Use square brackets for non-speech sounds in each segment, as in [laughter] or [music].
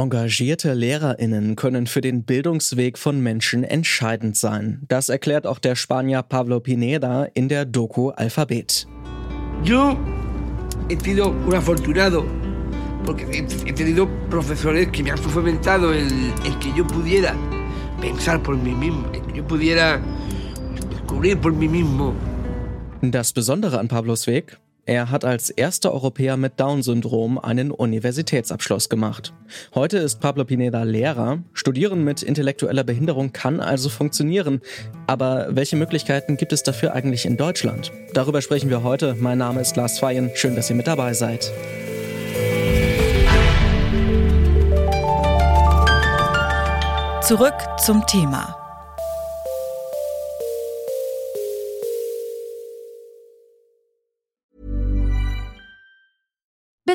Engagierte Lehrerinnen können für den Bildungsweg von Menschen entscheidend sein. Das erklärt auch der Spanier Pablo Pineda in der Doku Alphabet. Yo he sido un afortunado porque he tenido profesores que me han fomentado el, el que yo pudiera pensar por mí mismo, el que yo pudiera descubrir por mí mismo. Das Besondere an Pablos Weg, er hat als erster Europäer mit Down-Syndrom einen Universitätsabschluss gemacht. Heute ist Pablo Pineda Lehrer. Studieren mit intellektueller Behinderung kann also funktionieren. Aber welche Möglichkeiten gibt es dafür eigentlich in Deutschland? Darüber sprechen wir heute. Mein Name ist Lars Feyen. Schön, dass ihr mit dabei seid. Zurück zum Thema.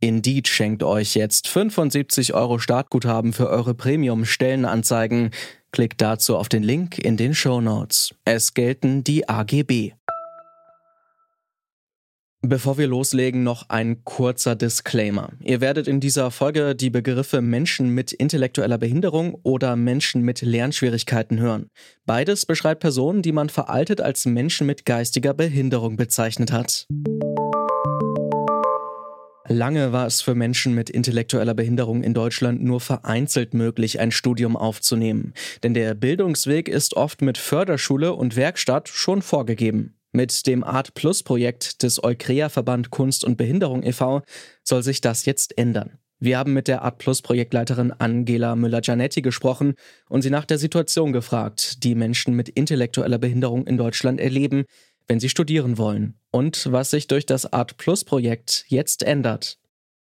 Indeed schenkt euch jetzt 75 Euro Startguthaben für eure Premium-Stellenanzeigen. Klickt dazu auf den Link in den Show Notes. Es gelten die AGB. Bevor wir loslegen, noch ein kurzer Disclaimer. Ihr werdet in dieser Folge die Begriffe Menschen mit intellektueller Behinderung oder Menschen mit Lernschwierigkeiten hören. Beides beschreibt Personen, die man veraltet als Menschen mit geistiger Behinderung bezeichnet hat. Lange war es für Menschen mit intellektueller Behinderung in Deutschland nur vereinzelt möglich, ein Studium aufzunehmen. Denn der Bildungsweg ist oft mit Förderschule und Werkstatt schon vorgegeben. Mit dem Art Plus Projekt des Eukrea Verband Kunst und Behinderung e.V. soll sich das jetzt ändern. Wir haben mit der Art Plus Projektleiterin Angela Müller-Gianetti gesprochen und sie nach der Situation gefragt, die Menschen mit intellektueller Behinderung in Deutschland erleben, wenn sie studieren wollen und was sich durch das Art Plus Projekt jetzt ändert.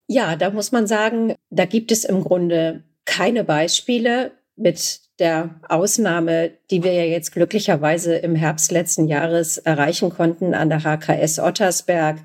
Ja, da muss man sagen, da gibt es im Grunde keine Beispiele mit der Ausnahme, die wir ja jetzt glücklicherweise im Herbst letzten Jahres erreichen konnten an der HKS Ottersberg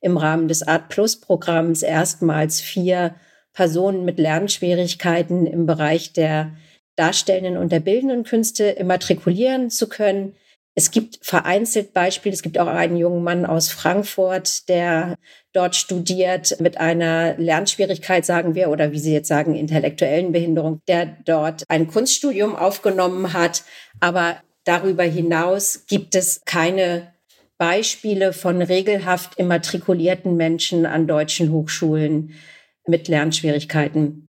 im Rahmen des Art Plus Programms erstmals vier Personen mit Lernschwierigkeiten im Bereich der darstellenden und der bildenden Künste immatrikulieren zu können. Es gibt vereinzelt Beispiele. Es gibt auch einen jungen Mann aus Frankfurt, der dort studiert mit einer Lernschwierigkeit, sagen wir, oder wie Sie jetzt sagen, intellektuellen Behinderung, der dort ein Kunststudium aufgenommen hat. Aber darüber hinaus gibt es keine Beispiele von regelhaft immatrikulierten Menschen an deutschen Hochschulen mit Lernschwierigkeiten.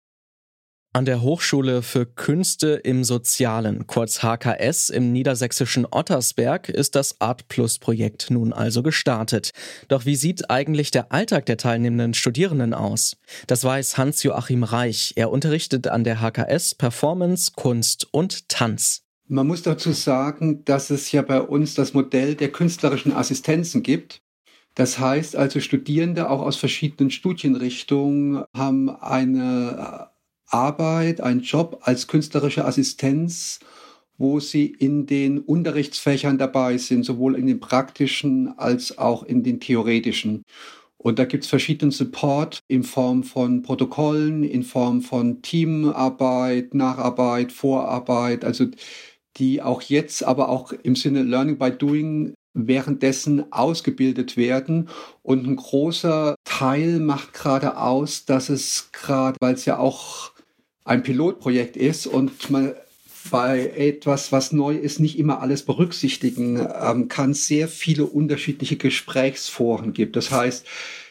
An der Hochschule für Künste im Sozialen, kurz HKS, im niedersächsischen Ottersberg ist das Art Plus Projekt nun also gestartet. Doch wie sieht eigentlich der Alltag der teilnehmenden Studierenden aus? Das weiß Hans-Joachim Reich. Er unterrichtet an der HKS Performance, Kunst und Tanz. Man muss dazu sagen, dass es ja bei uns das Modell der künstlerischen Assistenzen gibt. Das heißt also, Studierende auch aus verschiedenen Studienrichtungen haben eine Arbeit, ein Job als künstlerische Assistenz, wo sie in den Unterrichtsfächern dabei sind, sowohl in den praktischen als auch in den theoretischen. Und da gibt es verschiedenen Support in Form von Protokollen, in Form von Teamarbeit, Nacharbeit, Vorarbeit, also die auch jetzt, aber auch im Sinne Learning by Doing währenddessen ausgebildet werden. Und ein großer Teil macht gerade aus, dass es gerade, weil es ja auch ein Pilotprojekt ist und man bei etwas, was neu ist, nicht immer alles berücksichtigen ähm, kann, sehr viele unterschiedliche Gesprächsforen gibt. Das heißt,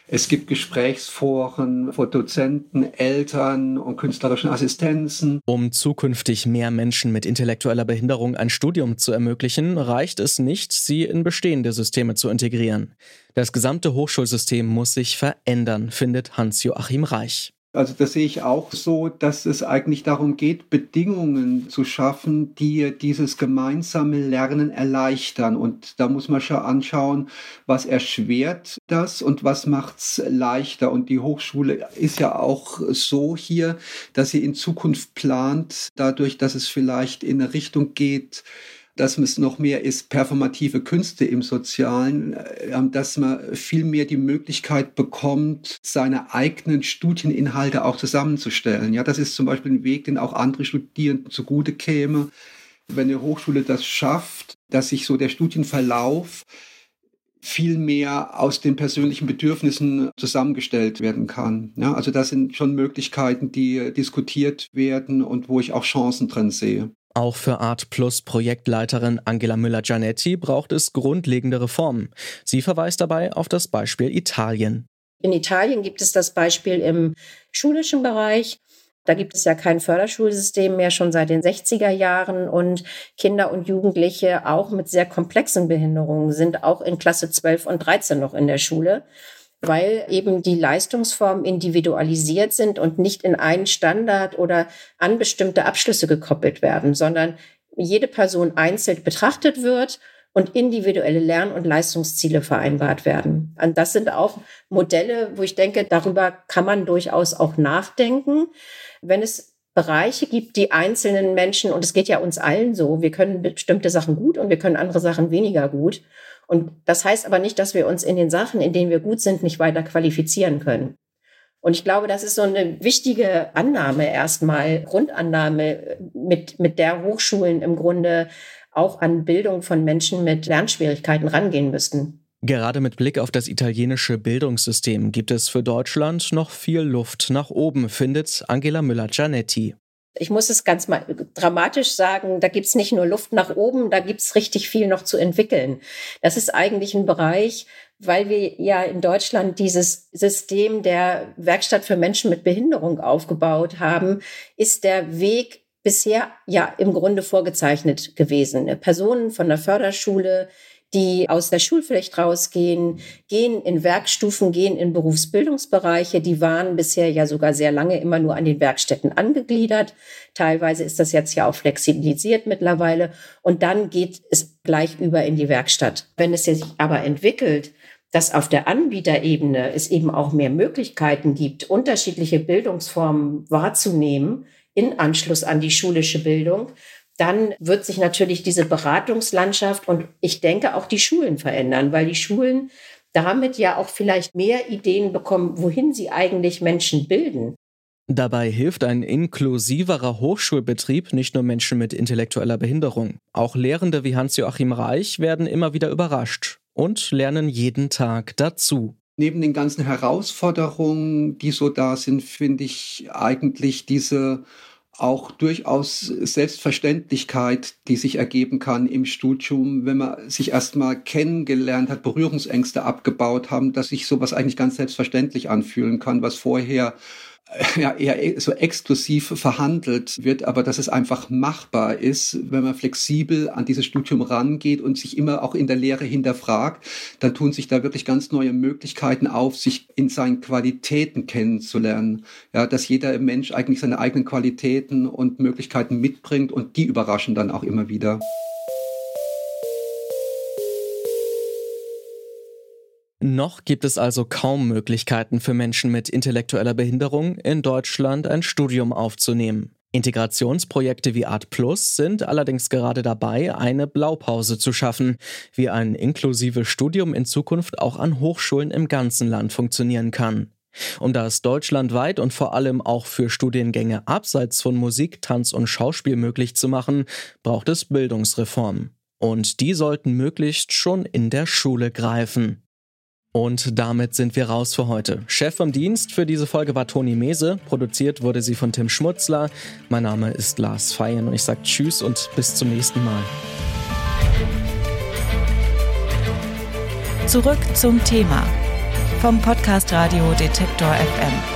es gibt Gesprächsforen vor Dozenten, Eltern und künstlerischen Assistenzen. Um zukünftig mehr Menschen mit intellektueller Behinderung ein Studium zu ermöglichen, reicht es nicht, sie in bestehende Systeme zu integrieren. Das gesamte Hochschulsystem muss sich verändern, findet Hans-Joachim Reich. Also das sehe ich auch so, dass es eigentlich darum geht, Bedingungen zu schaffen, die dieses gemeinsame Lernen erleichtern. Und da muss man schon anschauen, was erschwert das und was macht's leichter. Und die Hochschule ist ja auch so hier, dass sie in Zukunft plant, dadurch, dass es vielleicht in eine Richtung geht, dass es noch mehr ist, performative Künste im Sozialen, äh, dass man viel mehr die Möglichkeit bekommt, seine eigenen Studieninhalte auch zusammenzustellen. Ja, das ist zum Beispiel ein Weg, den auch andere Studierenden zugute käme. Wenn eine Hochschule das schafft, dass sich so der Studienverlauf viel mehr aus den persönlichen Bedürfnissen zusammengestellt werden kann. Ja, also das sind schon Möglichkeiten, die diskutiert werden und wo ich auch Chancen drin sehe. Auch für Art Plus Projektleiterin Angela Müller-Gianetti braucht es grundlegende Reformen. Sie verweist dabei auf das Beispiel Italien. In Italien gibt es das Beispiel im schulischen Bereich. Da gibt es ja kein Förderschulsystem mehr schon seit den 60er Jahren und Kinder und Jugendliche auch mit sehr komplexen Behinderungen sind auch in Klasse 12 und 13 noch in der Schule, weil eben die Leistungsformen individualisiert sind und nicht in einen Standard oder an bestimmte Abschlüsse gekoppelt werden, sondern jede Person einzeln betrachtet wird und individuelle Lern- und Leistungsziele vereinbart werden. Und das sind auch Modelle, wo ich denke, darüber kann man durchaus auch nachdenken, wenn es Bereiche gibt, die einzelnen Menschen, und es geht ja uns allen so, wir können bestimmte Sachen gut und wir können andere Sachen weniger gut. Und das heißt aber nicht, dass wir uns in den Sachen, in denen wir gut sind, nicht weiter qualifizieren können. Und ich glaube, das ist so eine wichtige Annahme erstmal, Grundannahme, mit, mit der Hochschulen im Grunde auch an Bildung von Menschen mit Lernschwierigkeiten rangehen müssten. Gerade mit Blick auf das italienische Bildungssystem gibt es für Deutschland noch viel Luft nach oben, findet Angela Müller-Gianetti. Ich muss es ganz mal dramatisch sagen, da gibt es nicht nur Luft nach oben, da gibt es richtig viel noch zu entwickeln. Das ist eigentlich ein Bereich, weil wir ja in Deutschland dieses System der Werkstatt für Menschen mit Behinderung aufgebaut haben, ist der Weg bisher ja im Grunde vorgezeichnet gewesen. Personen von der Förderschule, die aus der Schulpflicht rausgehen, gehen in Werkstufen, gehen in Berufsbildungsbereiche. Die waren bisher ja sogar sehr lange immer nur an den Werkstätten angegliedert. Teilweise ist das jetzt ja auch flexibilisiert mittlerweile. Und dann geht es gleich über in die Werkstatt. Wenn es sich aber entwickelt, dass auf der Anbieterebene es eben auch mehr Möglichkeiten gibt, unterschiedliche Bildungsformen wahrzunehmen, in Anschluss an die schulische Bildung, dann wird sich natürlich diese Beratungslandschaft und ich denke auch die Schulen verändern, weil die Schulen damit ja auch vielleicht mehr Ideen bekommen, wohin sie eigentlich Menschen bilden. Dabei hilft ein inklusiverer Hochschulbetrieb nicht nur Menschen mit intellektueller Behinderung. Auch Lehrende wie Hans-Joachim Reich werden immer wieder überrascht und lernen jeden Tag dazu. Neben den ganzen Herausforderungen, die so da sind, finde ich eigentlich diese auch durchaus Selbstverständlichkeit, die sich ergeben kann im Studium, wenn man sich erstmal kennengelernt hat, Berührungsängste abgebaut haben, dass sich sowas eigentlich ganz selbstverständlich anfühlen kann, was vorher [laughs] ja, eher so exklusiv verhandelt wird, aber dass es einfach machbar ist, wenn man flexibel an dieses Studium rangeht und sich immer auch in der Lehre hinterfragt, dann tun sich da wirklich ganz neue Möglichkeiten auf, sich in seinen Qualitäten kennenzulernen. Ja, dass jeder Mensch eigentlich seine eigenen Qualitäten und Möglichkeiten mitbringt und die überraschen dann auch immer wieder. Noch gibt es also kaum Möglichkeiten für Menschen mit intellektueller Behinderung in Deutschland ein Studium aufzunehmen. Integrationsprojekte wie Art Plus sind allerdings gerade dabei, eine Blaupause zu schaffen, wie ein inklusives Studium in Zukunft auch an Hochschulen im ganzen Land funktionieren kann. Um das deutschlandweit und vor allem auch für Studiengänge abseits von Musik, Tanz und Schauspiel möglich zu machen, braucht es Bildungsreformen. Und die sollten möglichst schon in der Schule greifen. Und damit sind wir raus für heute. Chef vom Dienst für diese Folge war Toni Mese. Produziert wurde sie von Tim Schmutzler. Mein Name ist Lars Feyen und ich sage Tschüss und bis zum nächsten Mal. Zurück zum Thema vom Podcast Radio Detektor FM.